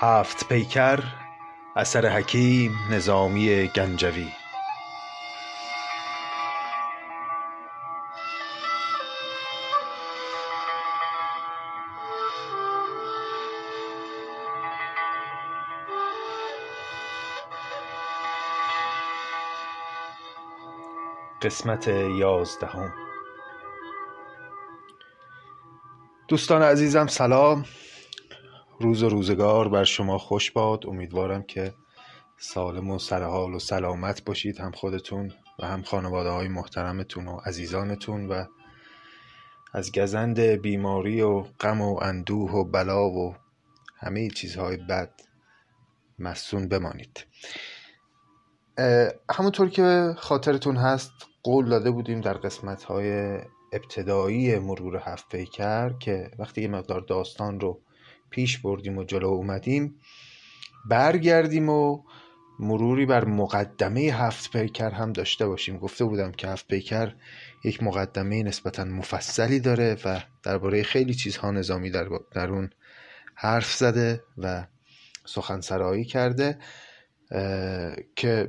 هفت پیکر اثر حکیم نظامی گنجوی. قسمت یازدهم. دوستان عزیزم سلام. روز و روزگار بر شما خوش باد. امیدوارم که سالم و سرحال و سلامت باشید هم خودتون و هم خانواده های محترمتون و عزیزانتون و از گزند بیماری و غم و اندوه و بلا و همه چیزهای بد مسون بمانید. همونطور که خاطرتون هست قول داده بودیم در قسمت های ابتدایی مرور هفت پیکر که وقتی یه مقدار داستان رو پیش بردیم و جلو اومدیم. برگردیم و مروری بر مقدمه هفت پیکر هم داشته باشیم. گفته بودم که هفت پیکر یک مقدمه نسبتا مفصلی داره و درباره خیلی چیزها نظامی در, در اون حرف زده و سخنسرایی کرده که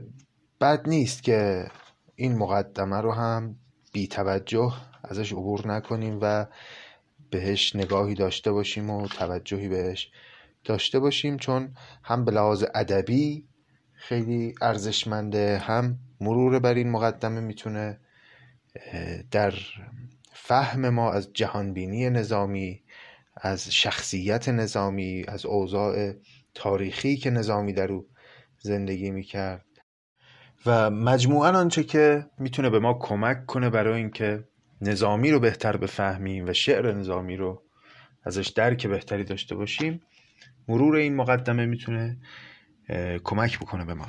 بد نیست که این مقدمه رو هم بی توجه ازش عبور نکنیم و بهش نگاهی داشته باشیم و توجهی بهش داشته باشیم چون هم به لحاظ ادبی خیلی ارزشمنده هم مرور بر این مقدمه می‌تونه در فهم ما از جهانبینی نظامی از شخصیت نظامی از اوضاع تاریخی که نظامی در او زندگی می‌کرد. و مجموعا آنچه که می‌تونه به ما کمک کنه برای اینکه نظامی رو بهتر بفهمیم و شعر نظامی رو ازش درک بهتری داشته باشیم مرور این مقدمه می‌تونه کمک بکنه به ما.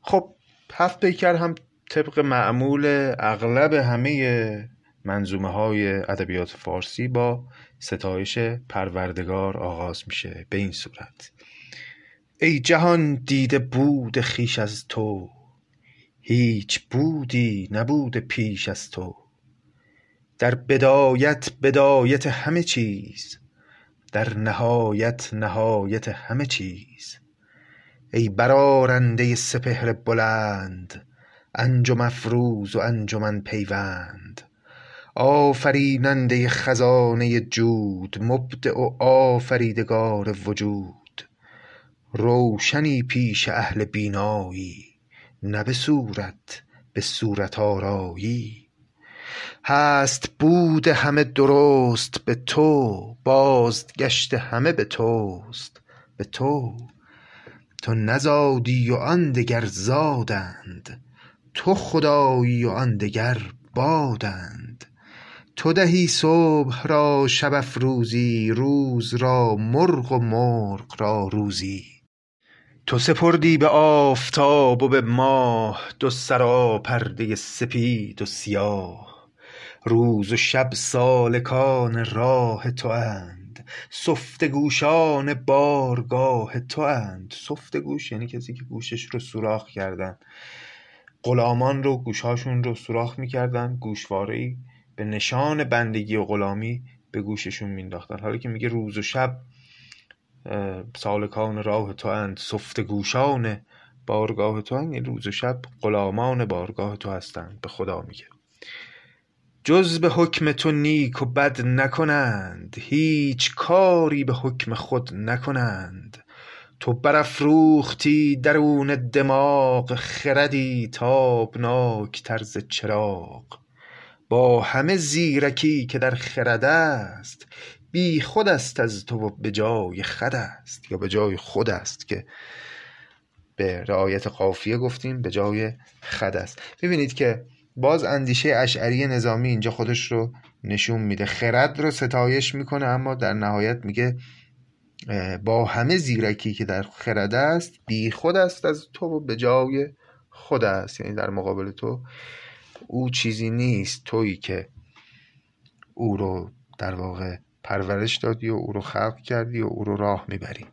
خب هفت پیکر هم طبق معمول اغلب همه منظومه های ادبیات فارسی با ستایش پروردگار آغاز میشه به این صورت. ای جهان دیده بود خیش از تو هیچ بودی نبود پیش از تو. در بدایت بدایت همه چیز در نهایت نهایت همه چیز. ای برارنده سپهر بلند انجم افروز و انجمن پیوند آفریننده خزانه جود مبدع و آفریدگار وجود. روشنی پیش اهل بینایی نه به صورت به صورت آرایی. هست بود همه درست به تو بازگشت همه به توست به تو. تو نزادی و آن دگر زادند تو خدایی و آن دگر بادند. تو دهی صبح را شب افروزی روز را مرغ و مرغ را روزی. تو سپردی به آفتاب و به ماه دو سراپرده سپید و سیاه. روز و شب سالکان راه تواند سفته گوشان بارگاه تواند سفته گوش یعنی کسی که گوشش رو سوراخ کردن. غلامان رو گوشهاشون رو سوراخ می‌کردن. گوشوارهای به نشان بندگی و غلامی به گوششون مینداختن حالا که میگه روز و شب سالکان راه تو اند سفته گوشان بارگاه تو اند روز و شب غلامان بارگاه تو هستند. به خدا میگه. جز به حکم تو نیک و بد نکنند هیچ کاری به حکم خود نکنند. تو برافروختی درون دماغ خردی تابناک تر ز چراغ. با همه زیرکی که در خرد است بی خود است از تو و به جای خود است. یا به جای خود است که به رعایت قافیه گفتیم به جای خد است. ببینید که باز اندیشه اشعری نظامی اینجا خودش رو نشون میده. خرد رو ستایش می‌کنه اما در نهایت میگه با همه زیرکی که در خرد است بی خود است از تو به جای خود است. یعنی در مقابل تو او چیزی نیست. تویی که او رو در واقع پرورش دادی و او رو خلق کردی و او رو راه می‌بری.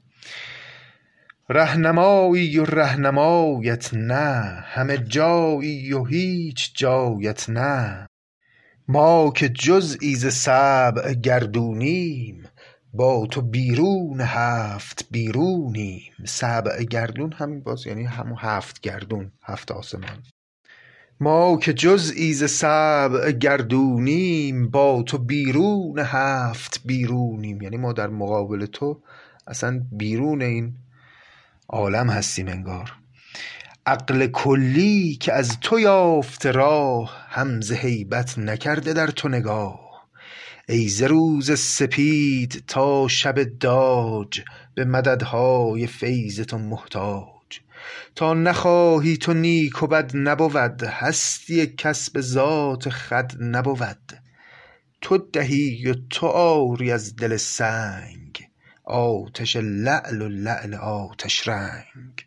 رهنمایی و رهنمایت نه همه جایی و هیچ جایت نه. ما که جزئی ز سبع گردونیم با تو بیرون هفت بیرونیم. سبع گردون همین باز یعنی همون هفت گردون هفت آسمان. ما که جزئی ز سبع گردونیم با تو بیرون هفت بیرونیم. یعنی ما در مقابل تو اصلا بیرون این عالم هستیم انگار. عقل کلی که از تو یافته راه هم ز هیبت نکرده در تو نگاه. ای ز روز سپید تا شب داج به مددهای فیض تو محتاج. تا نخواهی تو نیک و بد نبود هستی کسب ذات خود نبود. تو دهی و تو آری از دل سنگ. آتش لعل و لعل آتش رنگ.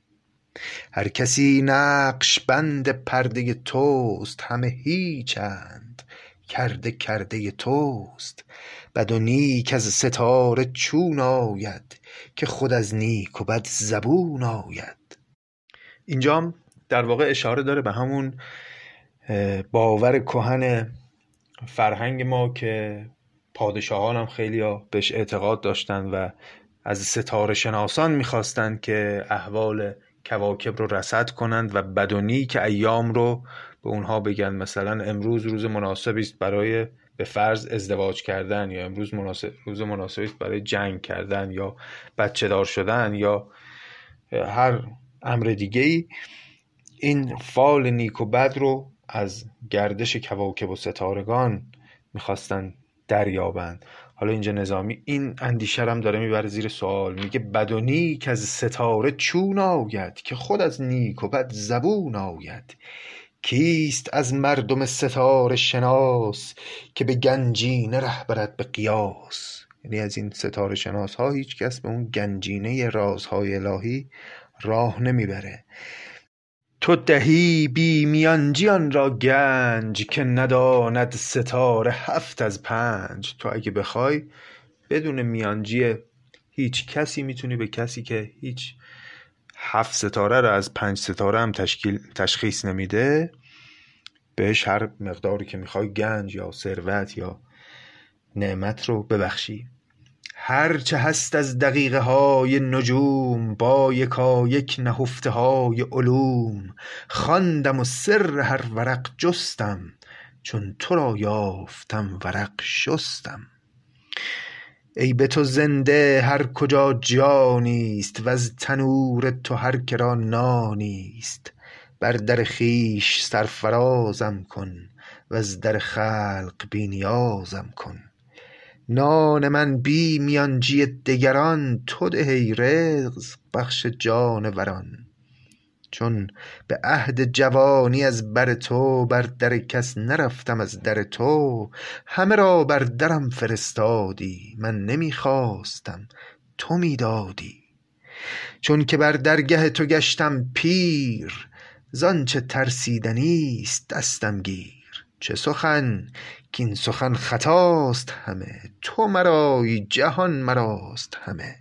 هر کسی نقش بند پرده توست همه هیچند کرده کرده توست. بد و نیک از ستاره چون آید که خود از نیک و بد زبون آید. اینجام در واقع اشاره داره به همون باور کهن فرهنگ ما که پادشاهان هم خیلی بهش اعتقاد داشتن و از ستاره شناسان می‌خواستند که احوال کواکب رو رصد کنند و بدونی که ایام رو به اونها بگن. مثلا امروز روز مناسبی است برای به فرض ازدواج کردن یا امروز مناسب روز مناسبی است برای جنگ کردن یا بچه دار شدن یا هر امر دیگه ای این فال نیک و بد رو از گردش کواکب و ستارگان می‌خواستن دریابند. حالا اینجا نظامی این اندیشه هم داره می‌بره زیر سوال. میگه بد و نیک از ستاره چون آید که خود از نیک و بد زبون آید. کیست از مردم ستاره شناس که به گنجینه ره برد به قیاس؟ یعنی از این ستاره شناس ها هیچ کس به اون گنجینه رازهای الهی راه نمی‌بره. تو دهی بی میانجیان را گنج که نداند ستاره هفت از پنج. تو اگه بخوای بدون میانجی هیچ کسی می‌تونی به کسی که هیچ هفت ستاره رو از پنج ستاره هم تشکیل تشخیص نمیده بهش هر مقداری که می‌خوای گنج یا ثروت یا نعمت رو ببخشی. هرچه هست از دقیقه های نجوم با یکایک نهفته های علوم. خواندم و سر هر ورق جستم چون تو را یافتم ورق شستم. ای به تو زنده هر کجا جانیست وز تنور تو هر که را نانیست بر در خویش سرفرازم کن وز در خلق بی نیازم کن. نان من بی میانجی دگران تو ده ای رزق بخش جانوران. چون به عهد جوانی از بر تو بر در کس نرفتم از در تو همه را بر درم فرستادی من نمی خواستم تو می دادی چون که بر درگه تو گشتم پیر زآنچه ترسیدنی است دستم گیر. چه سخن؟ کاین سخن خطاست همه تو مرایی جهان مراست همه.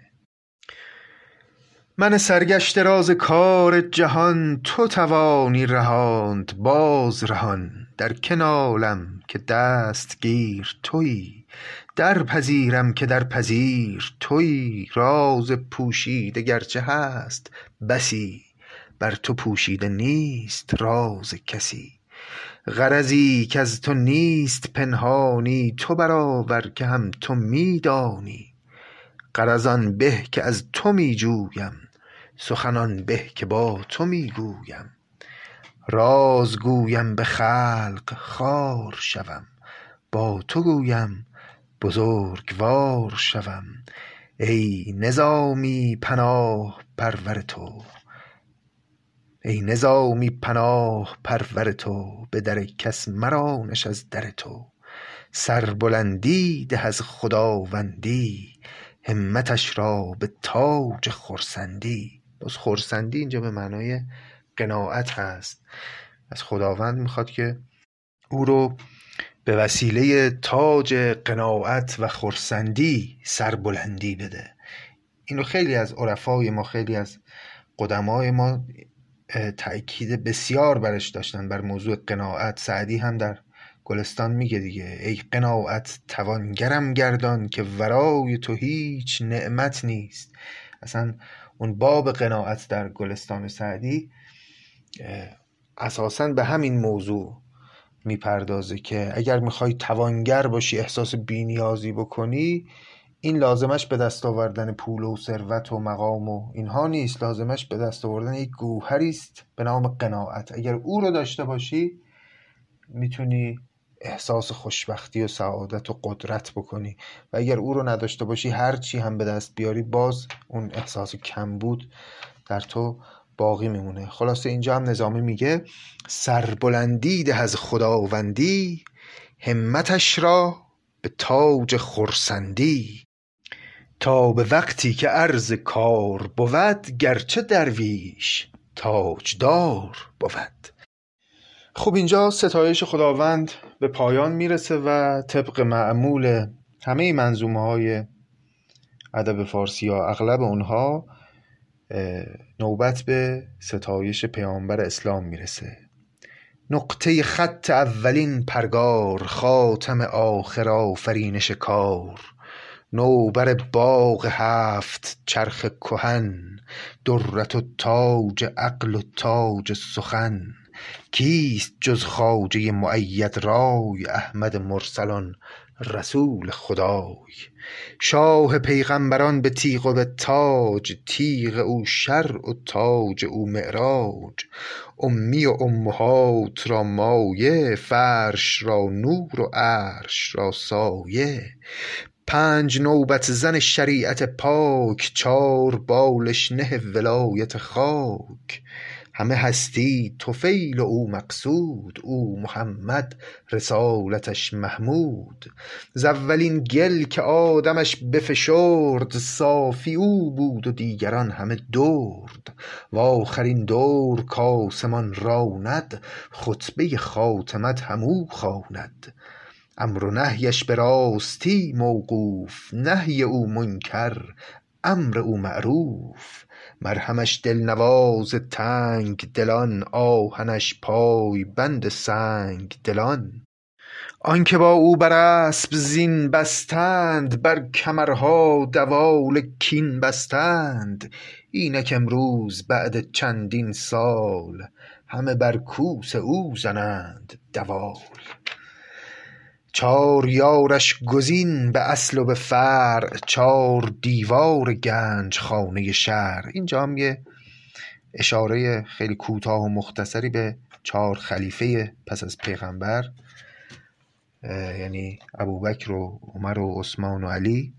من سرگشته راز کار جهان تو توانی رهاند باز رهان. در که نالم که دستگیر تویی درپذیرم که در پذیر تویی راز پوشیده گرچه هست بسی بر تو پوشیده نیست راز کسی. غرضی کز تو نیست پنهانی تو برآور که هم تو می دانی به که از تو می جویم سخن آن به که با تو می گویم راز گویم به خلق خوار شوم. با تو گویم بزرگوار شوم. ای نظامی پناه پرور تو. ای نظامی پناه پرور تو به در کس مرانش از در تو. سربلندی ده از خداوندی همتش را به تاج خرسندی. باز خرسندی اینجا به معنای قناعت هست. از خداوند می‌خواد که او رو به وسیله تاج قناعت و خرسندی سربلندی بده. اینو خیلی از عرفای ما خیلی از قدمای ما تأکید بسیار برش داشتن بر موضوع قناعت. سعدی هم در گلستان میگه دیگه ای قناعت توانگرم گردان که ورای تو هیچ نعمت نیست. اصلا اون باب قناعت در گلستان سعدی اساسا به همین موضوع می‌پردازه که اگر می‌خوای توانگر باشی احساس بینیازی بکنی این لازمش به دست آوردن پول و ثروت و مقام و اینها نیست. لازمش به دست آوردن یک گوهری است به نام قناعت. اگر او رو داشته باشی می‌تونی احساس خوشبختی و سعادت و قدرت بکنی. و اگر او رو نداشته باشی هر چی هم به دست بیاری باز اون احساس کمبود در تو باقی میمونه. خلاصه اینجا هم نظامی میگه سربلندی ده از خداوندی همتش را به تاج خرسندی. تا به وقتی که عرض کار بود گرچه درویش تاجدار بود. خب اینجا ستایش خداوند به پایان می‌رسه و طبق معمول همه منظومه های ادب فارسی ها اغلب اونها نوبت به ستایش پیامبر اسلام می‌رسه. نقطه خط اولین پرگار خاتم آخر آفرینش کار. نوبر باغ هفت چرخ کهن درت و تاج عقل و تاج سخن. کیست جز خواجه مؤید رای احمد مرسلان رسول خدای؟ شاه پیغمبران به تیغ و به تاج تیغ او شرع و تاج او معراج. امی و امهات را مایه فرش را نور و عرش را سایه. پنج نوبت زن شریعت پاک چار بالش نه ولایت خاک. همه هستی طفیل او مقصود او محمد رسالتش محمود. ز اولین گل که آدمش بفشرد صافی او بود و دیگران همه درد. و آخرین دور کآسمان راند خطبه خاتمت هم او خواند. امر و نهیش به راستی موقوف نهی او منکر امر او معروف. مرهمش دلنواز تنگ دلان آهنش پای بند سنگ دلان. آنکه با او بر اسپ زین بستند بر کمرها دوال کین بستند. اینک امروز بعد چندین سال همه بر کوس او زنند دوال. چار یارش گزین به اصل و به فرع چار دیوار گنج خانه شرع اینجا هم یه اشاره خیلی کوتاه و مختصری به چهار خلیفه پس از پیغمبر یعنی ابوبکر و عمر و عثمان و علی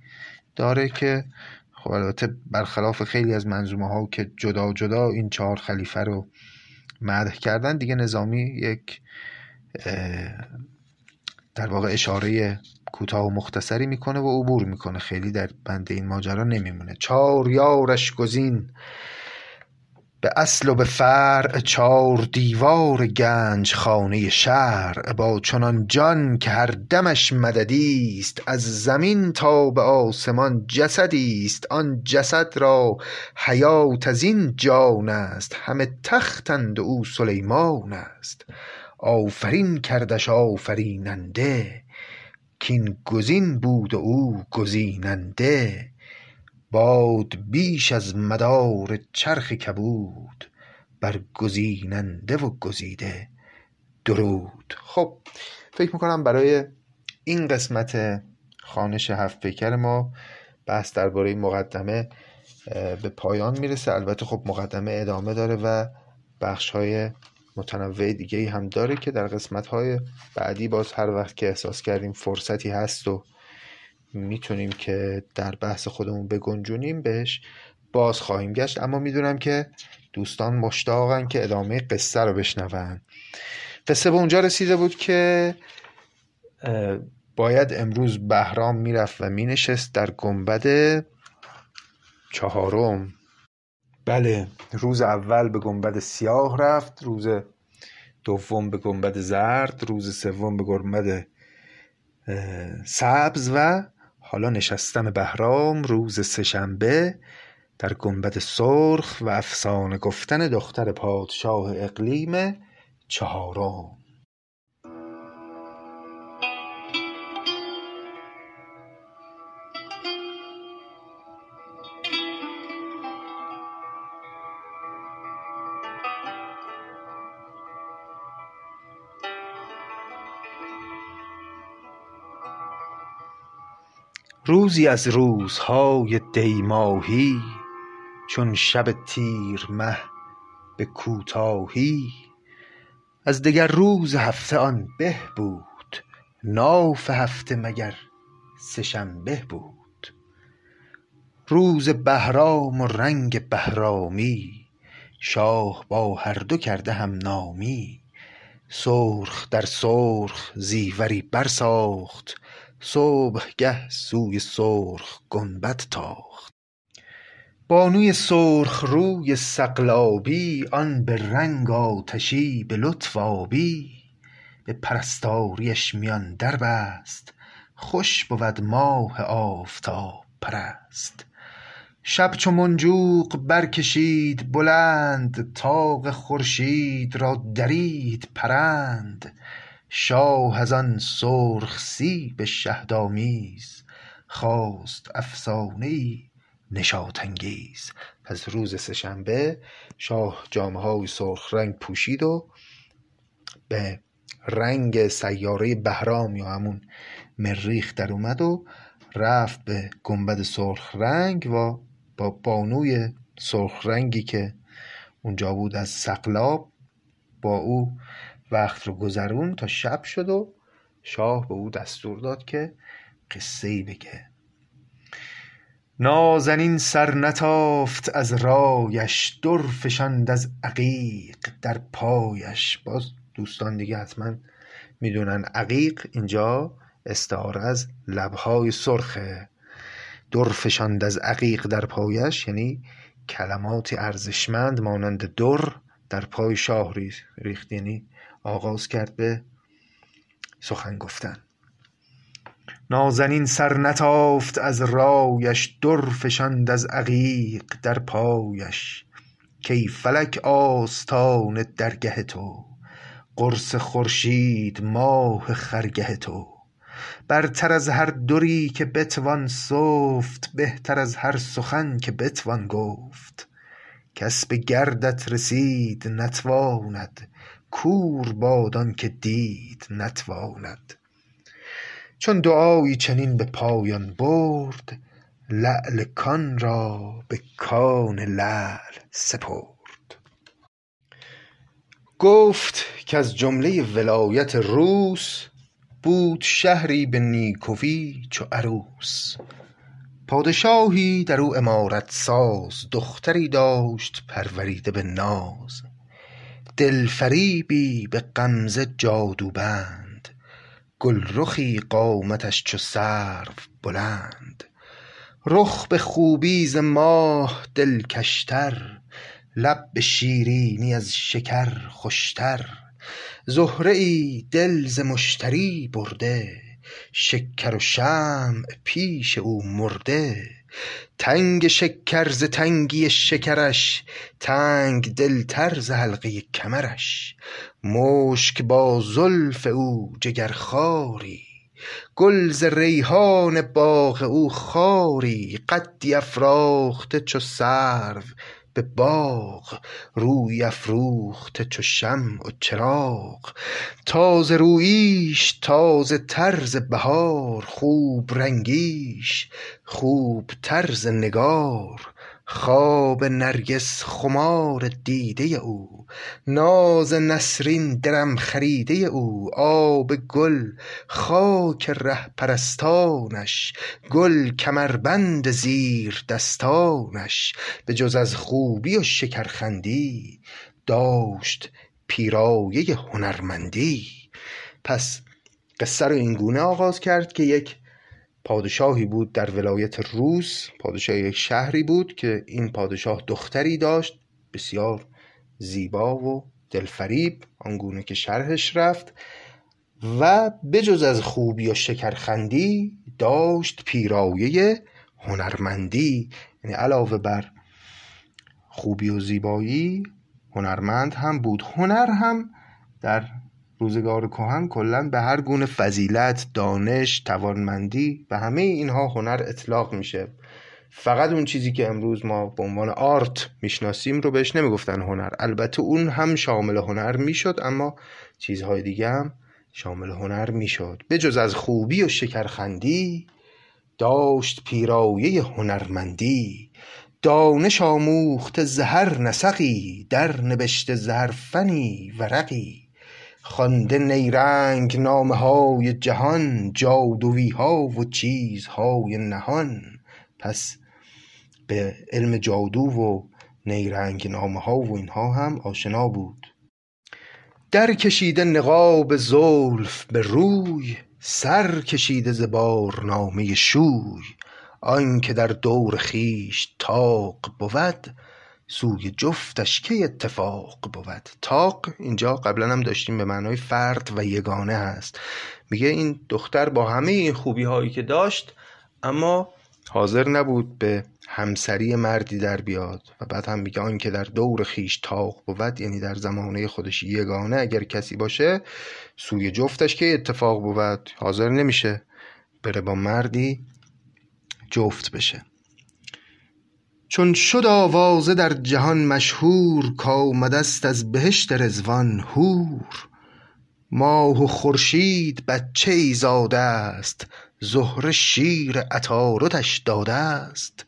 داره که خب البته برخلاف خیلی از منظومه ها که جدا جدا این چهار خلیفه رو مدح کردن دیگه نظامی یک در واقع اشاره کوتاه و مختصری می‌کنه و عبور می‌کنه. خیلی در بند این ماجرا نمیمونه. چار یارش گزین. به اصل و به فرع چار دیوار گنج خانه شهر. با چنان جان که هر دمش مددی است از زمین تا به آسمان جسدی است آن جسد را حیات از این جان است. همه تختند و او سلیمان است. آفرین کردش آفریننده کین گزین بود و او گزیننده. باد بیش از مدار چرخ کبود بر گزیننده و گزیده درود. خب فکر می‌کنم برای این قسمت خانش هفت پیکر ما بحث درباره مقدمه به پایان می‌رسه. البته خب مقدمه ادامه داره و بخش های متنوع دیگه هم داره که در قسمت های بعدی باز هر وقت که احساس کردیم فرصتی هست و می‌تونیم که در بحث خودمون بگنجونیم بهش باز خواهیم گشت. اما می‌دونم که دوستان مشتاقن که ادامه قصه رو بشنون. قصه به اونجا رسیده بود که باید امروز بهرام می‌رفت و مینشست در گنبد چهارم. بله. روز اول به گنبد سیاه رفت روز دوم به گنبد زرد روز سوم به گنبد سبز و حالا نشستن بهرام روز سهشنبه در گنبد سرخ و افسانه گفتن دختر پادشاه اقلیم چهارم. روزی از روزهای دی ماهی چون شب تیر مه به کوتاهی. از دگر روز هفته آن به بود ناف هفته مگر سه شنبه بود. روز بهرام و رنگ بهرامی شاه با هر دو کرده همنامی سرخ در سرخ زیوری برساخت صبحگه سوی سرخ گنبد تاخت. بانوی سرخ روی سقلابی آن به رنگ آتشی به لطف آبی. به پرستاریش میان در بست خوش بود ماه آفتاب پرست. شب چو منجوق برکشید بلند طاق خورشید را درید پرند. شاه از آن سرخ سیب شهدآمیز خواست افسانه ای نشاط انگیز پس روز سهشنبه شاه جامه های سرخ رنگ پوشید و به رنگ سیاره بهرام یا همون مریخ در اومد و رفت به گنبد سرخ رنگ و با بانوی سرخ رنگی که اونجا بود از سقلاب با او وقت رو گذرون تا شب شد و شاه به او دستور داد که قصه ای بگه. نازنین سر نتافت از رایش در فشاند از عقیق در پایش. باز دوستان دیگه حتما می‌دونن عقیق اینجا استعاره از لبهای سرخه در فشاند از عقیق در پایش یعنی کلمات ارزشمند مانند در در پای شاه ریخت یعنی آغاز کرد به سخن گفتن. نازنین سر نتافت از رایش در فشاند از عقیق در پایش. کای فلک آستان درگه تو قرص خورشید ماه خرگه تو. برتر از هر دری که بتوان سفت بهتر از هر سخن که بتوان گفت. کس به گردت رسید نتواند کور باد آنکه دید نتواند. چون دعایی چنین به پایان برد لعل کان را به کان لعل سپرد. گفت کز جمله ولایت روس بود شهری به نیکوی چو عروس. پادشاهی در او عمارت ساز دختری داشت پروریده به ناز. دل فریبی به غمزه جادوبند گلرخی قامتش چو سرو بلند. رخ به خوبی ز ماه دلکشتر لب به شیرینی از شکر خوشتر. زهره ای دل ز مشتری برده شکر و شمع پیش او مرده. تنگ شکر ز تنگی شکرش تنگ دلتر ز حلقه کمرش. مشک با زلف او جگرخواری گل ز ریحان باغ او خاری قدی افراخته چو سرو به باغ روی افروخته چو شمع و چراغ. تازه روییش تازه تر بهار خوب رنگیش خوب تر نگار. خواب نرگس خمار دیده او ناز نسرین درم خریده او آب گل خاک ره پرستانش گل کمربند زیردستانش به جز از خوبی و شکرخندی داشت پیرایه هنرمندی. پس قصه رو اینگونه آغاز کرد که یک پادشاهی بود در ولایت روس پادشاه یک شهری بود که این پادشاه دختری داشت بسیار زیبا و دلفریب آنگونه که شرحش رفت و بجز از خوبی و شکرخندی داشت پیرایه هنرمندی. یعنی علاوه بر خوبی و زیبایی هنرمند هم بود. هنر هم در روزگار کهن کلا به هر گونه فضیلت دانش توانمندی و همه اینها هنر اطلاق میشه. فقط اون چیزی که امروز ما به عنوان آرت می‌شناسیم رو بهش نمی‌گفتن هنر. البته اون هم شامل هنر می‌شد اما چیزهای دیگه هم شامل هنر می‌شد. به جز از خوبی و شکرخندی داشت پیرایه هنرمندی. دانش آموخته ز هر نسقی در نبشته ز هر فنی ورقی. خوانده نیرنگ نامه های جهان جادویی ها و چیزهای نهان. پس به علم جادو و نیرنگ نامه ها و اینها هم آشنا بود. در کشیده نقاب زلف به روی سر کشیده ز بارنامه شوی. آنکه در دور خویش طاق بود سوی جفتش کی اتفاق بود؟ طاق اینجا قبلا هم داشتیم به معنای فرد و یگانه هست. میگه این دختر با همه این خوبی هایی که داشت اما حاضر نبود به همسری مردی در بیاد. و بعد هم میگه آن که در دور خیش تاق بود یعنی در زمانه خودش یگانه اگر کسی باشه سوی جفتش که اتفاق بود؟ حاضر نمیشه بره با مردی جفت بشه. چون شد آوازه در جهان مشهور کآمده است از بهشت رضوان حور. ماه و خورشید بچه ای زاده است زهره شیر عطاردش داده است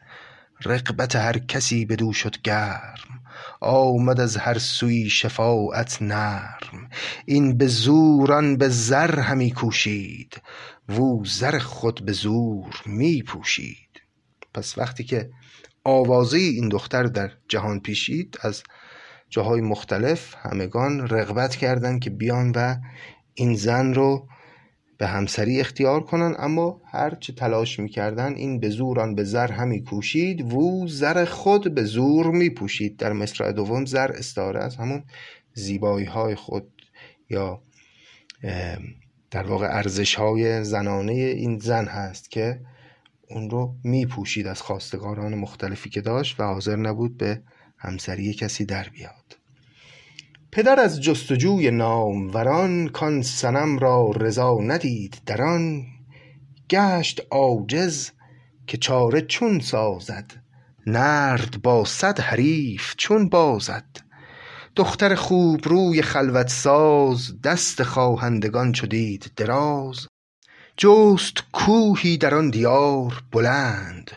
رغبت هر کسی بدو شد گرم آمد از هر سویی شفاعت نرم. این به زور به زر همی کوشید وو زر خود به زور می پوشید. پس وقتی که آوازه این دختر در جهان پیشید از جاهای مختلف همگان رغبت کردند که بیان و این زن رو به همسری اختیار کنن اما هر چه تلاش می‌کردن این به زور آن به زر همی کوشید وو زر خود به زور میپوشید. در مصرع دوم زر استعاره از همون زیبایی های خود یا در واقع ارزش های زنانه این زن هست که اون رو میپوشید از خواستگاران مختلفی که داشت و حاضر نبود به همسری کسی در بیاد. پدر از جستجوی ناموران کان صنم را رضا ندید در آن گشت عاجز که چاره چون سازد نرد با صد حریف چون بازد. دختر خوبروی خلوت ساز دست خواهندگان چو دراز. جست کوهی در آن دیار بلند.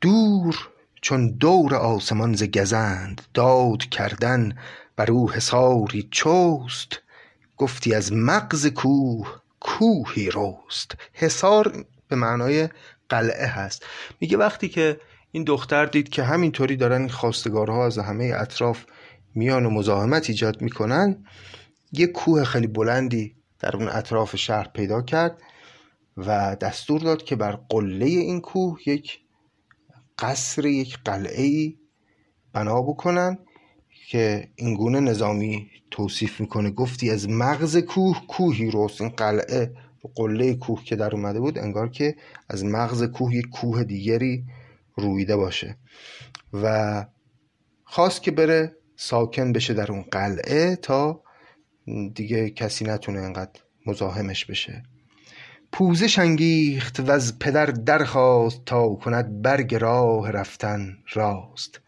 دور چون دور آسمان ز گزند داد کردن بر او حصاری چست. گفتی از مغز کوه کوهی رست. حصار به معنای قلعه هست. میگه وقتی که این دختر دید که همینطوری دارن این خواستگارها از همه اطراف میان و مزاحمت ایجاد می‌کنن یه کوه خیلی بلندی در اون اطراف شهر پیدا کرد. و دستور داد که بر قله این کوه یک قصر یک قلعه ای بنا بکنن که این گونه نظامی توصیف می‌کنه. گفتی از مغز کوه کوهی رست این قلعه قله کوه که در اومده بود انگار که از مغز کوه یک کوه دیگری رویده باشه. و خواست که بره ساکن بشه در اون قلعه تا دیگه کسی نتونه انقدر مزاحمش بشه. پوزش انگیخت و از پدر درخواست تا کند برگ راه رفتن راست.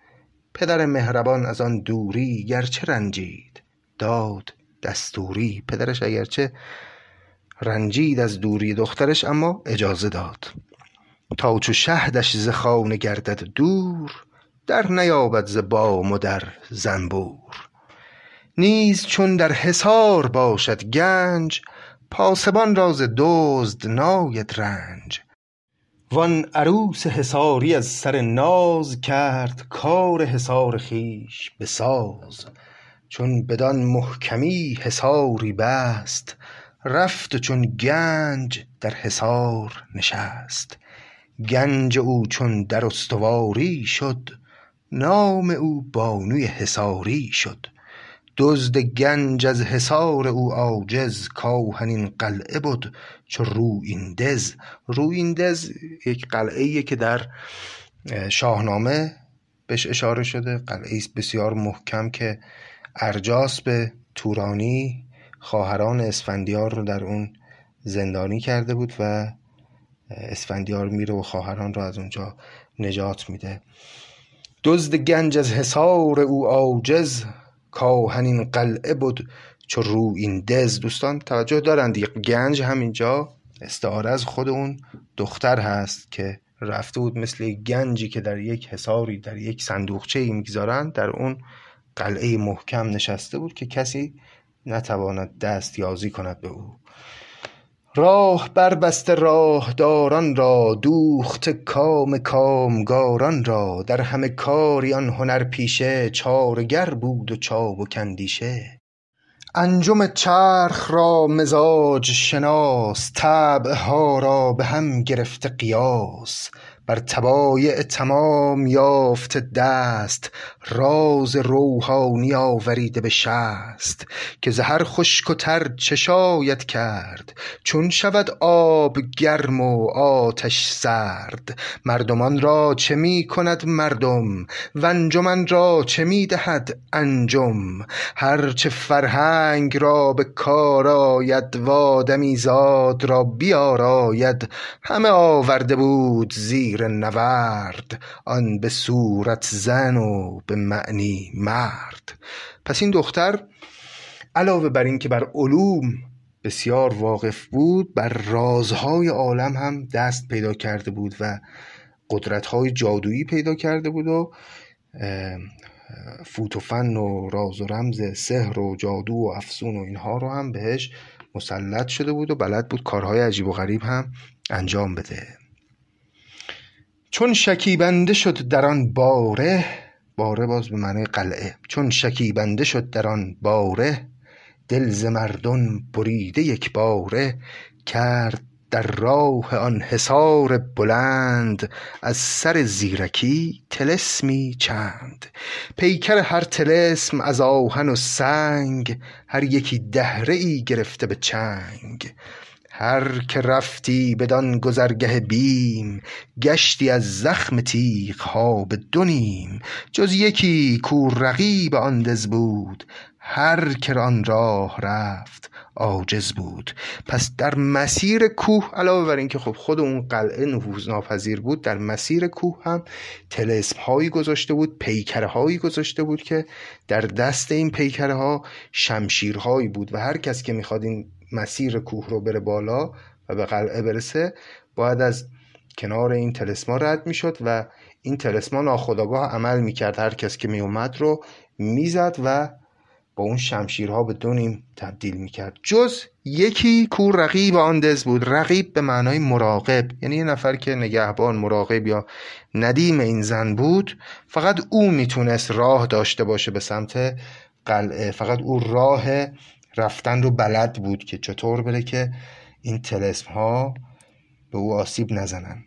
پدر مهربان از آن دوری گرچه رنجید. داد دستوری پدرش اگرچه رنجید از دوری دخترش اما اجازه داد. تا چو شهدش ز خانه گردد دور در نیابد ز بام و در زنبور. نیز چون در حصار باشد گنج پاسبان را ز دزد ناید رنج. وان عروس حصاری از سر ناز کرد کار حصار خویش به چون بدان محکمی حصاری بست رفت و چون گنج در حصار نشست. گنج او چون در استواری شد نام او بانوی حصاری شد. دزد گنج از حصار او عاجز کآهنین قلعه بد چو رویندز. رویندز یک قلعه ایه که در شاهنامه بهش اشاره شده قلعه است بسیار محکم که ارجاس به تورانی خواهران اسفندیار رو در اون زندانی کرده بود و اسفندیار میره و خواهران رو از اونجا نجات میده. دزد گنج از حصار او عاجز کآهنین قلعه بود. چو رویندز دوستان توجه دارند دیگه. گنج همینجا. استعاره از خود اون دختر هست که رفته بود مثل گنجی که در یک حساری در یک صندوقچه ای می‌گذارند در اون قلعه محکم نشسته بود که کسی نتواند دست یازی کند به او. راه بربسته راهداران را دوخت کام کامگاران را. در همه کاری آن هنر پیشه چارگر بود و چابک اندیشه انجم چرخ را مزاج شناس طبع ها را به هم گرفته قیاس. بر طبایع تمام یافته دست راز روحانی آوریده به شست که ز هر خشک و تر چه شاید کرد چون شود آب گرم و آتش سرد. مردمان را چه می کند مردم؟ و انجمن را چه می دهد انجم؟ هر چه فرهنگ را به کار آید و آدمیزاد را بیاراید. همه آورده بود زیر نورد آن به صورت زن و به معنی مرد. پس این دختر علاوه بر اینکه بر علوم بسیار واقف بود بر رازهای عالم هم دست پیدا کرده بود و قدرتهای جادویی پیدا کرده بود و فوت و فن و راز و رمز سحر و جادو و افسون و اینها رو هم بهش مسلط شده بود و بلد بود کارهای عجیب و غریب هم انجام بده. چون شکیبنده شد در آن باره باره باز به معنی قلعه چون شکیبنده شد در آن باره دل ز مردم بریده یک باره کرد در راه آن حصار بلند از سر زیرکی طلسمی چند. پیکر هر طلسم از آهن و سنگ هر یکی دهره ای گرفته به چنگ. هر که رفتی بدان گذرگه بیم گشتی از زخم تیغها به دو نیم. جز یکی کو رقیب آن دژ بود هر که آن راه رفت عاجز بود. پس در مسیر کوه علاوه بر اینکه خب خود اون قلعه نفوذناپذیر بود در مسیر کوه هم طلسم هایی گذاشته بود پیکره هایی گذاشته بود که در دست این پیکره ها شمشیرهایی بود و هر کس که می‌خواد این مسیر کوه رو بره بالا و به قلعه برسه باید از کنار این تلسما رد می‌شد و این تلسما ناخداگاه عمل می‌کرد. هر کس که میومد رو می‌زد و با اون شمشیرها به دو نیم تبدیل می‌کرد. جز یکی کو رقیب آن دز بود. رقیب به معنای مراقب. یعنی یه نفر که نگهبان مراقب یا ندیم این زن بود فقط او می‌تونست راه داشته باشه به سمت قلعه. فقط او راه رفتن رو بلد بود که چطور بره که این تلسم ها به او آسیب نزنن.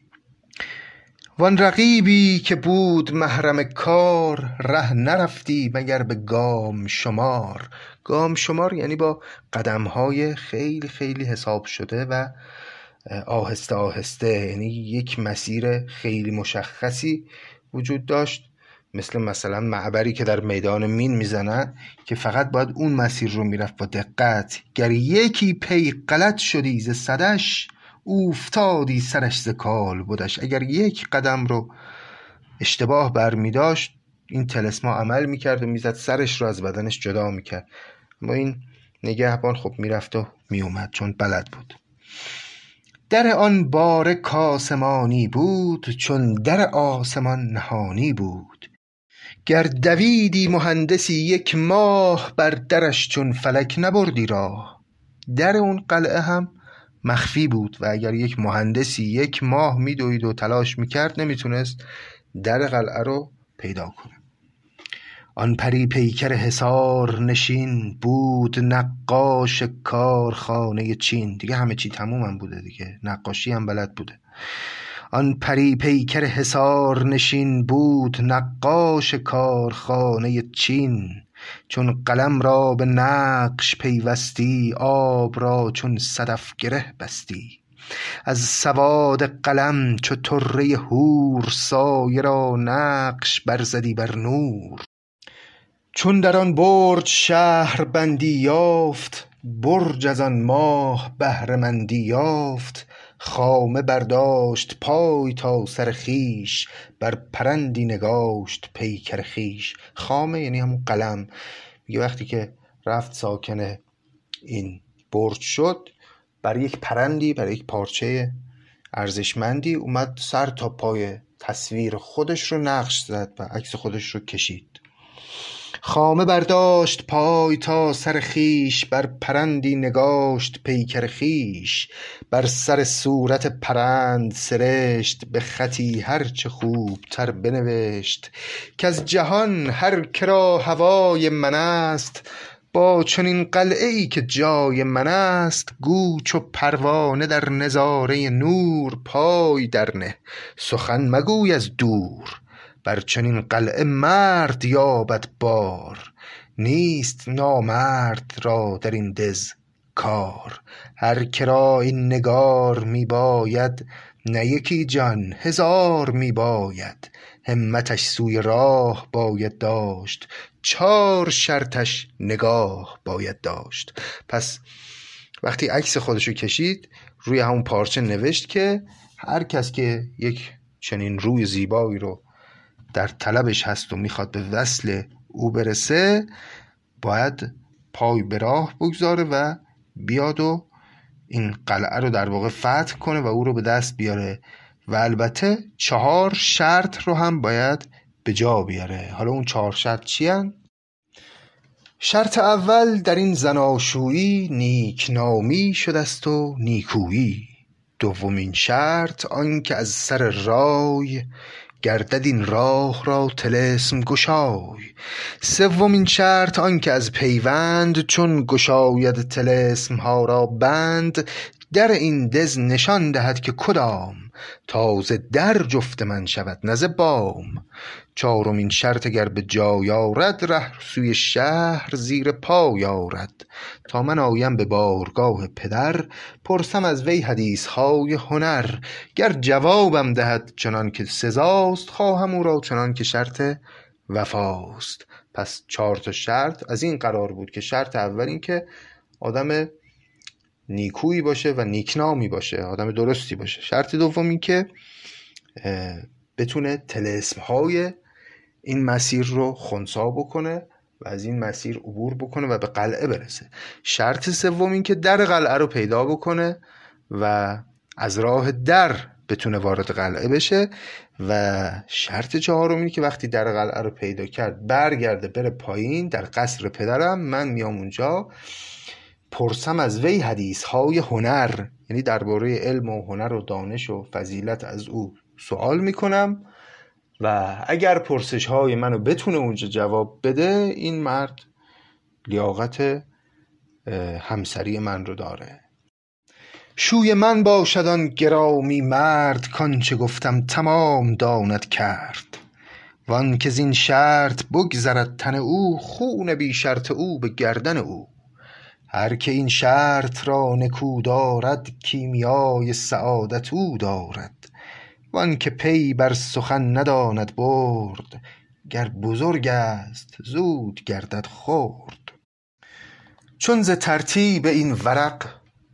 وان رقیبی که بود محرم کار ره نرفتی مگر به گام شمار. گام شمار یعنی با قدم های خیلی خیلی حساب شده و آهسته آهسته یعنی یک مسیر خیلی مشخصی وجود داشت. مثل مثلا معبری که در میدان مین می‌زنن که فقط باید اون مسیر رو می‌رفت با دقت. گر یکی پی غلط شدی ز صدش اوفتادی سرش ز کال بودش. اگر یک قدم رو اشتباه برمی داشت این تلسما عمل می‌کرد و می‌زد سرش رو از بدنش جدا می‌کرد. اما این نگهبان خب می‌رفت و میومد چون بلد بود. در آن باره کاسمانی بود چون در آسمان نهانی بود. گر دویدی مهندسی یک ماه بر درش چون فلک نبردی راه. در اون قلعه هم مخفی بود و اگر یک مهندسی یک ماه میدوید و تلاش می‌کرد نمی‌تونست در قلعه رو پیدا کنه. آن پری پیکر حصار نشین بود نقاش کارخانه چین. دیگه همه چی تموم هم بوده دیگه نقاشی هم بلد بوده. آن پری پیکر حصار نشین بود نقاش کارخانه چین. چون قلم را به نقش پیوستی آب را چون صدف گره بستی. از سواد قلم چو طره هور سایه را نقش برزدی بر نور. چون در آن برج شهر بندی یافت برج از آن ماه بهره مندی یافت. خامه برداشت پای تا سر خویش بر پرندی نگاشت پیکر خویش. خامه یعنی همون قلم. میگه وقتی که رفت ساکن این برج شد بر یک پرندی بر یک پارچه ارزشمندی اومد سر تا پای تصویر خودش رو نقش زد و عکس خودش رو کشید. خامه برداشت پای تا سر خیش بر پرندی نگاشت پیکر خیش بر سر صورت پرند سرشت به خطی هرچه خوبتر بنوشت. از جهان هر که را هوای من است با چنین قلعه ای که جای من است گو چو پروانه در نظاره نور پای درنه سخن مگوی از دور بر چنین قلعه مرد یابد بار. نیست نامرد را در این دز کار. هر که را این نگار می باید نه یکی جان هزار می باید. همتش سوی راه باید داشت چار شرطش نگاه باید داشت. پس وقتی عکس خودشو کشید روی همون پارچه نوشت که هر کس که یک چنین روی زیبایی رو در طلبش هست و می‌خواد به وصل او برسه باید پای به راه بگذاره و بیاد و این قلعه رو در واقع فتح کنه و او رو به دست بیاره. و البته چهار شرط رو هم باید به جا بیاره. حالا اون چهار شرط چی شرط اول در این زناشویی نیکنامی شده است و نیکویی. دومین شرط آنکه از سر رای گردد این راه را طلسم گشای. سومین شرط آنکه از پیوند چون گشاید طلسم ها را بند در این دز نشان دهد که کدام تازه در جفت من شود نه بام. چهارمین شرط اگر به جای آرد ره سوی شهر زیر پای آرد. تا من آیم به بارگاه پدر پرسم از وی حدیث های هنر. گر جوابم دهد چنان که سزاست خواهم او را چنان که شرط وفاست. پس چهار تا شرط از این قرار بود که شرط اول این که آدم نیکویی باشه و نیکنامی باشه آدم درستی باشه. شرط دوم این که بتونه تلسم های این مسیر رو خونسا بکنه و از این مسیر عبور بکنه و به قلعه برسه. شرط سوم این که در قلعه رو پیدا بکنه و از راه در بتونه وارد قلعه بشه و شرط چهارم اینه که وقتی در قلعه رو پیدا کرد برگرده بره پایین در قصر پدرم من میام اونجا. پرسم از وی حدیث های هنر یعنی درباره علم و هنر و دانش و فضیلت از او سوال می‌کنم و اگر پرسش های منو بتونه اونجا جواب بده این مرد لیاقت همسری من رو داره. شوی من باشد گرامی مرد کانچه گفتم تمام داند کرد. وان که زین شرط بگذرد تن او خون بی شرط او به گردن او. هر که این شرط را نکو دارد کیمیای سعادت او دارد. که پی بر سخن نداند برد گر بزرگ است زود گردد خرد. چون ز ترتیب این ورق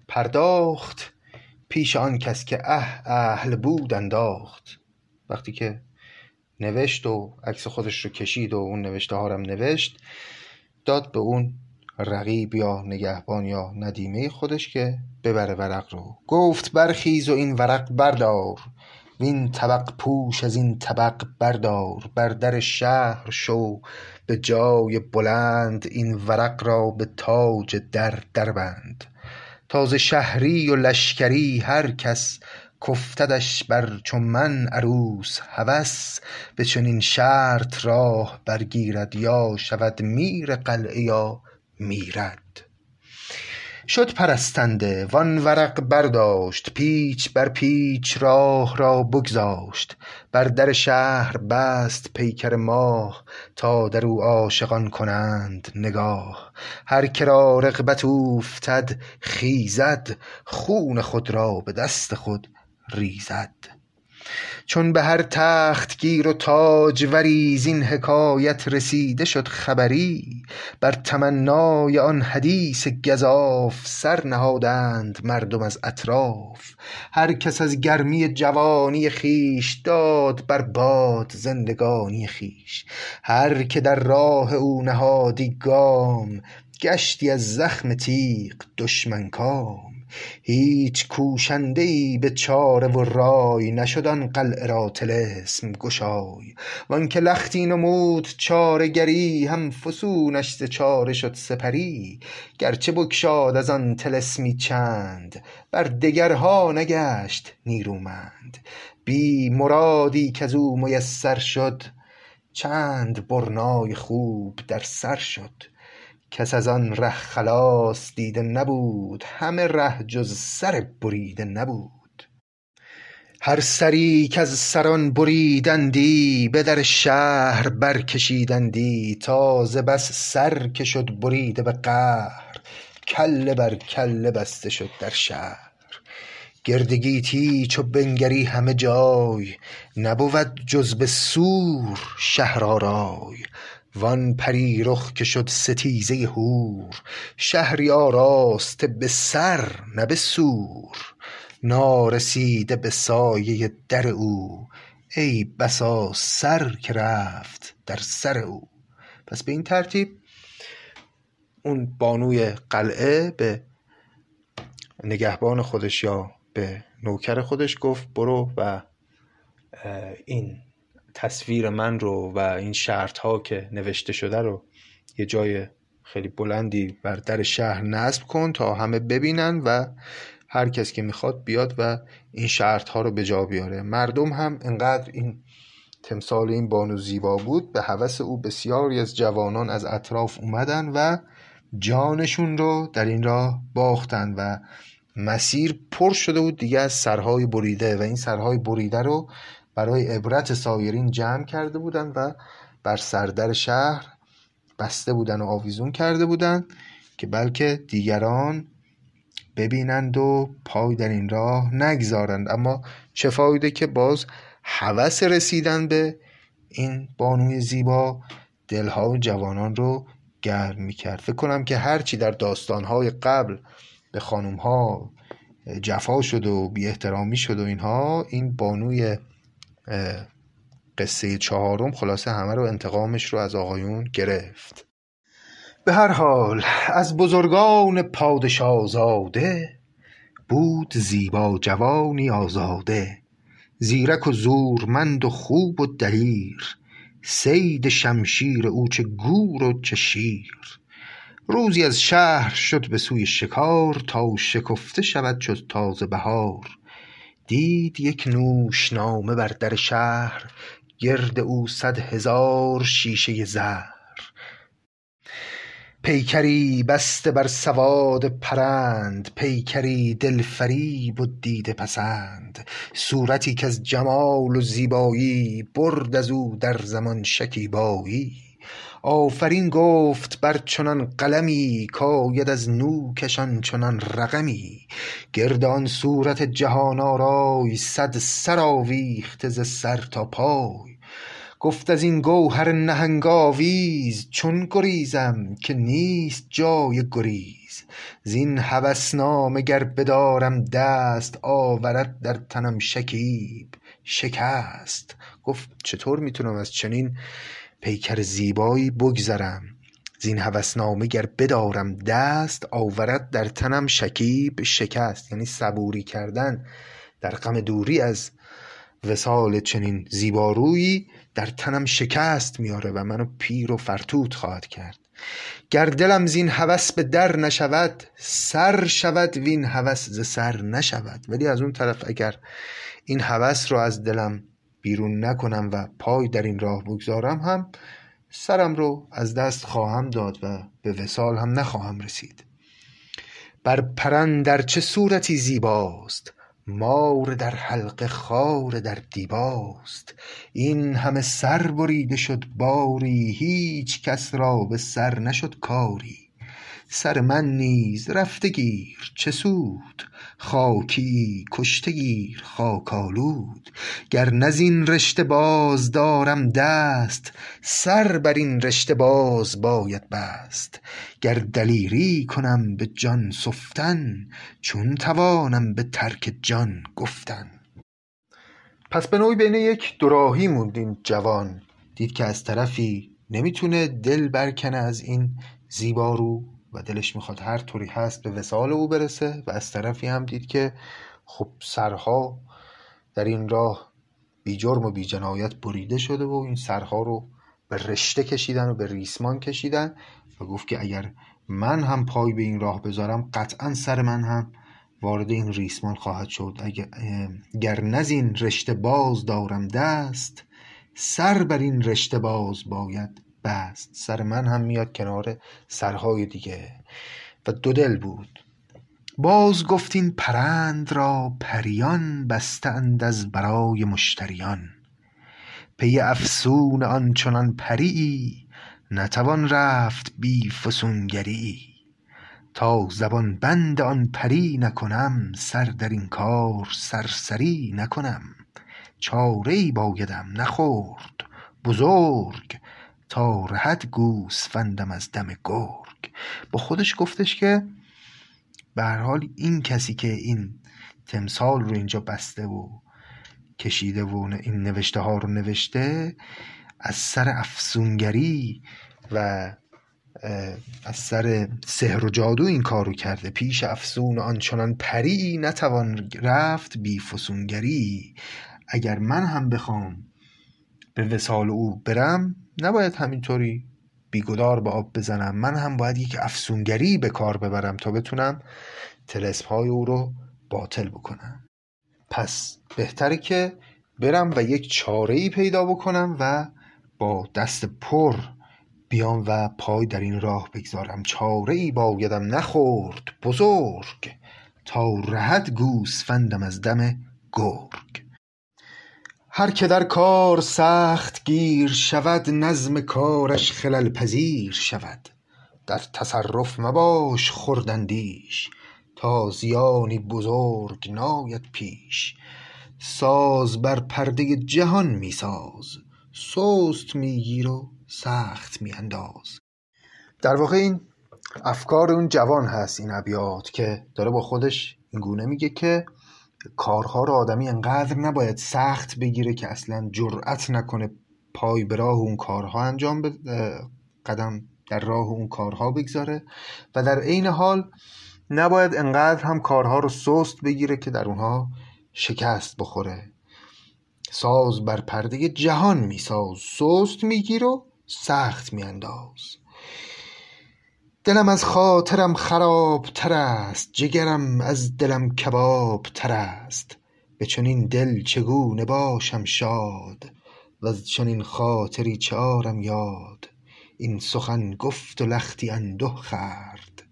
پرداخت پیش آن کس که اه اهل بود انداخت. وقتی که نوشت و عکس خودش رو کشید و اون نوشته ها نوشت داد به اون رقیب یا نگهبان یا ندیمه خودش که ببره ورق رو. گفت برخیز و این ورق بردار. وین طبق پوش از این طبق بردار. بر در شهر شو به جای بلند. این ورق را به تاج در دربند. تا شهری و لشکری هر کس کافتدش بر چو من عروس هوس. به چنین شرط راه برگیرد یا شود میر قلعه یا میرد. شد پرستنده وان ورق برداشت پیچ بر پیچ راه را بگذاشت. بر در شهر بست پیکر ماه تا در او عاشقان کنند نگاه. هر که را رغبت اوفتد خیزد خون خود را به دست خود ریزد. چون به هر تخت گیر و تاجوری زین حکایت رسیده شد خبری بر تمنای آن حدیث گزاف سر نهادند مردم از اطراف. هر کس از گرمی جوانی خویش داد بر باد زندگانی خویش. هر که در راه او نهادی گام گشتی از زخم تیغ دشمن کام. هیچ کوشنده ای به چاره و رای نشد آن قلعه را طلسم گشای وآنکه لختی نمود چاره گری هم فسونش ز چاره شد سپری گرچه بگشاد از آن طلسمی چند بر دگرها نگشت نیرومند بی مرادی کز او میسر شد چند برنای خوب در سر شد کس از آن ره خلاص دیده نبود همه ره جز سر بریده نبود. هر سری کز سران بریدندی به در شهر برکشیدندی تا ز بس سر که شد بریده به قهر کله بر کله بسته شد در شهر. گرد گیتی چو بنگری همه جای نبود جز به سور شهرآرای وآن پری رخ که شد ستیزه حور شهری آراسته به سر نه به سور. نارسیده به سایه در او ای بسا سر که رفت در سر او. پس به این ترتیب اون بانوی قلعه به نگهبان خودش یا به نوکر خودش گفت برو و این تصویر من رو و این شرط ها که نوشته شده رو یه جای خیلی بلندی بر در شهر نصب کن تا همه ببینن و هر کس که می‌خواد بیاد و این شرط ها رو به جا بیاره. مردم هم انقدر این تمثال این بانو زیبا بود به هوس او بسیاری از جوانان از اطراف اومدن و جانشون رو در این راه باختن و مسیر پر شده بود دیگه از سرهای بریده و این سرهای بریده رو برای عبرت سایرین جمع کرده بودن و بر سردر شهر بسته بودن و آویزون کرده بودن که بلکه دیگران ببینند و پای در این راه نگذارند. اما چه فایده که باز هوس رسیدن به این بانوی زیبا دلها جوانان رو گرم می‌کرد. فکر کنم که هرچی در داستانهای قبل به خانوم ها جفا شد و بی احترامی شد و اینها این بانوی قصه چهارم خلاصه همه رو انتقامش رو از آقایون گرفت. به هر حال از بزرگان پادشاه زاده بود زیبا جوانی آزاده. زیرک و زورمند و خوب و دلیر صید شمشیر او چه گور و چه شیر. روزی از شهر شد به سوی شکار تا شکفته شود چو تازه بهار. دید یک نوشنامه بر در شهر گرد او صد هزار شیشه زهر. پیکری بسته بر سواد پرند پیکری دلفریب و دیده پسند. صورتی کز جمال و زیبایی برد از او در زمان شکیبایی. آفرین گفت بر چنان قلمی کاید از نوکش آنچنان رقمی. گرد آن صورت جهان آرای صد سر آویخته ز سر تا پای. گفت از این گوهر نهنگ آویز چون گریزم که نیست جای گریز. زین هوس نامه گر بدارم دست آورد در تنم شکیب شکست. گفت چطور می‌تونم از چنین پیکر زیبایی بگذرم. زین هوسنامه گر بدارم دست آورد در تنم شکیب شکست. یعنی صبوری کردن در غم دوری از وصال چنین زیبارویی در تنم شکست میاره و منو پیر و فرتوت خواهد کرد. گر دلم زین هوس به در نشود سر شود وین هوس ز سر نشود. ولی از اون طرف اگر این هوس رو از دلم بیرون نکنم و پای در این راه بگذارم هم سرم رو از دست خواهم داد و به وصال هم نخواهم رسید. بر پرندر در چه صورتی زیباست؟ مار در حلقه خار در دیباست. این همه سر بریده شد باری هیچ کس را به سر نشد کاری. سر من نیز رفته گیر چه سود؟ خاکیی کشته گیر خاک گر نه زین رشته باز دارم دست سر بر این رشته باز باید بست. گر دلیری کنم به جان سفتن چون توانم به ترک جان گفتن. پس به نوعی بین یک دوراهی موند جوان. دید که از طرفی نمی‌تونه دل برکنه از این زیبارو و دلش می‌خواد هر طوری هست به وسال او برسه و از طرفی هم دید که خب سرها در این راه بی جرم و بی جنایت بریده شده و این سرها رو به رشته کشیدن و به ریسمان کشیدن و گفت که اگر من هم پای به این راه بذارم قطعا سر من هم وارد این ریسمان خواهد شد. اگر گر نزین رشته باز دارم دست سر بر این رشته باز باید بست. سر من هم میاد کنار سرهای دیگه. و دو دل بود. باز گفتین پرند را پریان بستند از برای مشتریان. پی افسون آنچنان پریی نتوان رفت بی فسونگری. تا زبان بند آن پری نکنم سر در این کار سرسری نکنم. چاره ای بایدم نخورد. بزرگ تا رهد گوسفندم از دم گرگ. با خودش گفتش که به حال این کسی که این تمثال رو اینجا بسته و کشیده و این نوشته ها رو نوشته از سر افسونگری و از سر سحر و جادو این کارو کرده. پیش افسون آنچنان پری نتوان رفت بی فسونگری. اگر من هم بخوام به وسال او برم نباید همینطوری بیگدار به آب بزنم. من هم باید یک افسونگری به کار ببرم تا بتونم تلسم های او رو باطل بکنم. پس بهتره که برم و یک چاره ای پیدا بکنم و با دست پر بیام و پای در این راه بگذارم. چاره ای بایدم نخورد بزرگ تا رهد گوسفندم از دم گرگ. هر که در کار سخت گیر شود نظم کارش خلل پذیر شود. در تصرف مباش خرد اندیش تا زیانی بزرگ ناید پیش. ساز بر پرده جهان می ساز سست می و سخت می انداز. در واقع این افکار اون جوان هست این ابیات که داره با خودش این گونه میگه که کارها رو آدمی انقدر نباید سخت بگیره که اصلا جرأت نکنه پای به راه اون کارها انجام بده قدم در راه اون کارها بگذاره. و در عین حال نباید انقدر هم کارها رو سست بگیره که در اونها شکست بخوره. ساز بر پرده جهان میساز سست میگیر و سخت میانداز. دلم از خاطرم خراب تر است جگرم از دلم کباب تر است. به چنین دل چگونه باشم شاد؟ وز چنین خاطری چه یاد؟ این سخن گفت و لختی انده خورد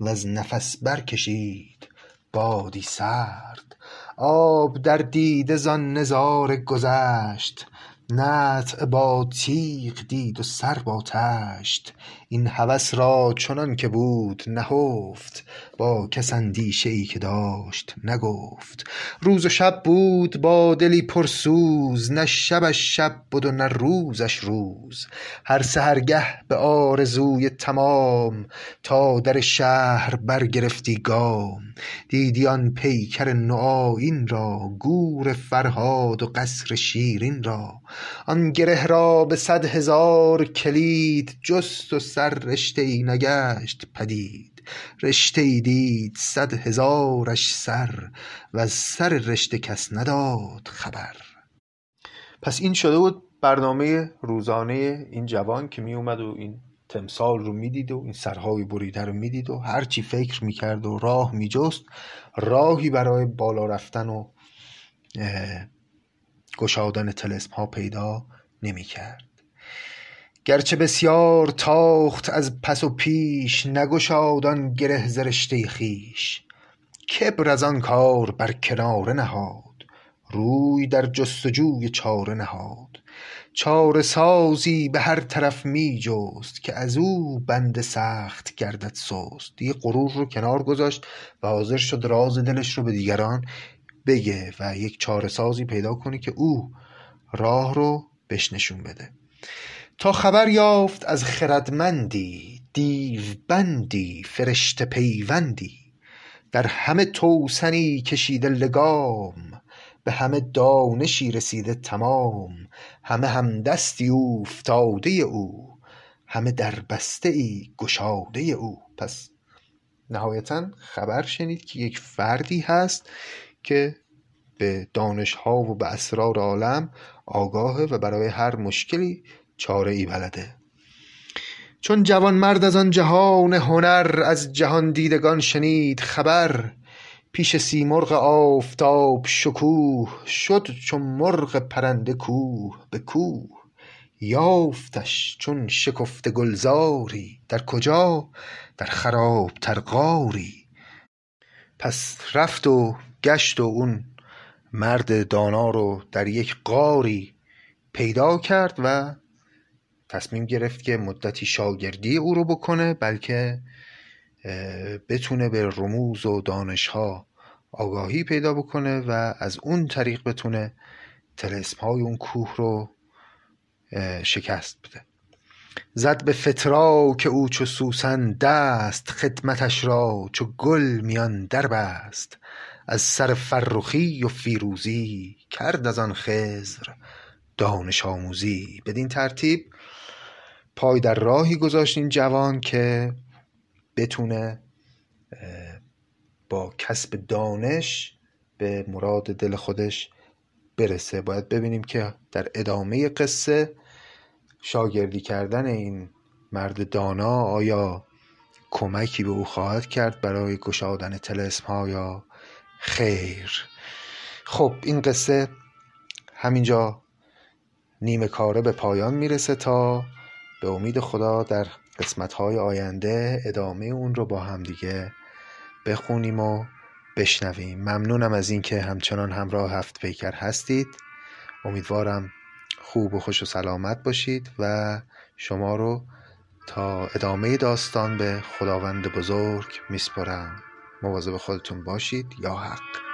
وز نفس برکشید بادی سرد. آب در دیده زان نظاره گذشت. نطع با تیغ دید و سر با طشت این هوس را چنان که بود نهفت با کس اندیشه ای که داشت نگفت. روز و شب بود با دلی پر سوز نه شبش شب بد و نه روزش روز. هر سحرگه به آرزوی تمام تا در شهر برگرفتی گام. دیدی آن پیکر نوآیین را گور فرهاد و قصر شیرین را. آن گره را به صد هزار کلید جست و سر رشته ای نگشت پدید. رشته ای دید صد هزارش سر وز سر رشته کس نداد خبر. پس این شده بود برنامه روزانه این جوان که می اومد و این تمثال رو می‌دید و این سرهای بریده رو می‌دید و هرچی فکر می‌کرد و راه میجست راهی برای بالا رفتن و گشادن تلسم ها پیدا نمی کرد. گرچه بسیار تاخت از پس و پیش نگشاد آن گره ز رشته خویش. کبر از آن کار بر کناره نهاد روی در جستجوی چاره نهاد. چاره سازی به هر طرف می جست که از او بند سخت گردد سست. دیگه غرور رو کنار گذاشت و حاضر شد راز دلش رو به دیگران بگه و یک چاره سازی پیدا کنه که او راه رو بهش نشون بده. تا خبر یافت از خردمندی دیو بندی فرشته پیوندی. در همه توسنی کشیده لگام به همه دانشی رسیده تمام. همه همدستی اوفتاده او همه در بسته ای گشاده او. پس نهایتا خبر شنید که یک فردی هست که به دانش ها و به اسرار عالم آگاهه و برای هر مشکلی چاره ای بلده. چون جوان مرد از آن جهان هنر از جهان دیدگان شنید خبر پیش سیمرغ آفتاب شکوه شد چون مرغ پرنده کوه به کوه. یافتش چون شکفته گلزاری در کجا؟ در خرابتر غاری. پس رفت و گشت و اون مرد دانا رو در یک غاری پیدا کرد و تصمیم گرفت که مدتی شاگردی او رو بکنه بلکه بتونه به رموز و دانش ها آگاهی پیدا بکنه و از اون طریق بتونه تلسم های اون کوه رو شکست بده. زد به که او چو سوسن دست خدمتش را چو گل میان در بست. از سر فرخی و فیروزی کرد از آن خضر دانش آموزی. بدین ترتیب پای در راهی گذاشت این جوان که بتونه با کسب دانش به مراد دل خودش برسه. باید ببینیم که در ادامه قصه شاگردی کردن این مرد دانا آیا کمکی به او خواهد کرد برای گشادن تلسم ها یا خیر؟ خب این قصه همینجا نیمه کاره به پایان می‌رسه تا به امید خدا در قسمت های آینده ادامه اون رو با هم دیگه بخونیم و بشنویم. ممنونم از اینکه همچنان همراه هفت پیکر هستید. امیدوارم خوب و خوش و سلامت باشید و شما رو تا ادامه داستان به خداوند بزرگ میسپرم مواظب خودتون باشید. یا حق.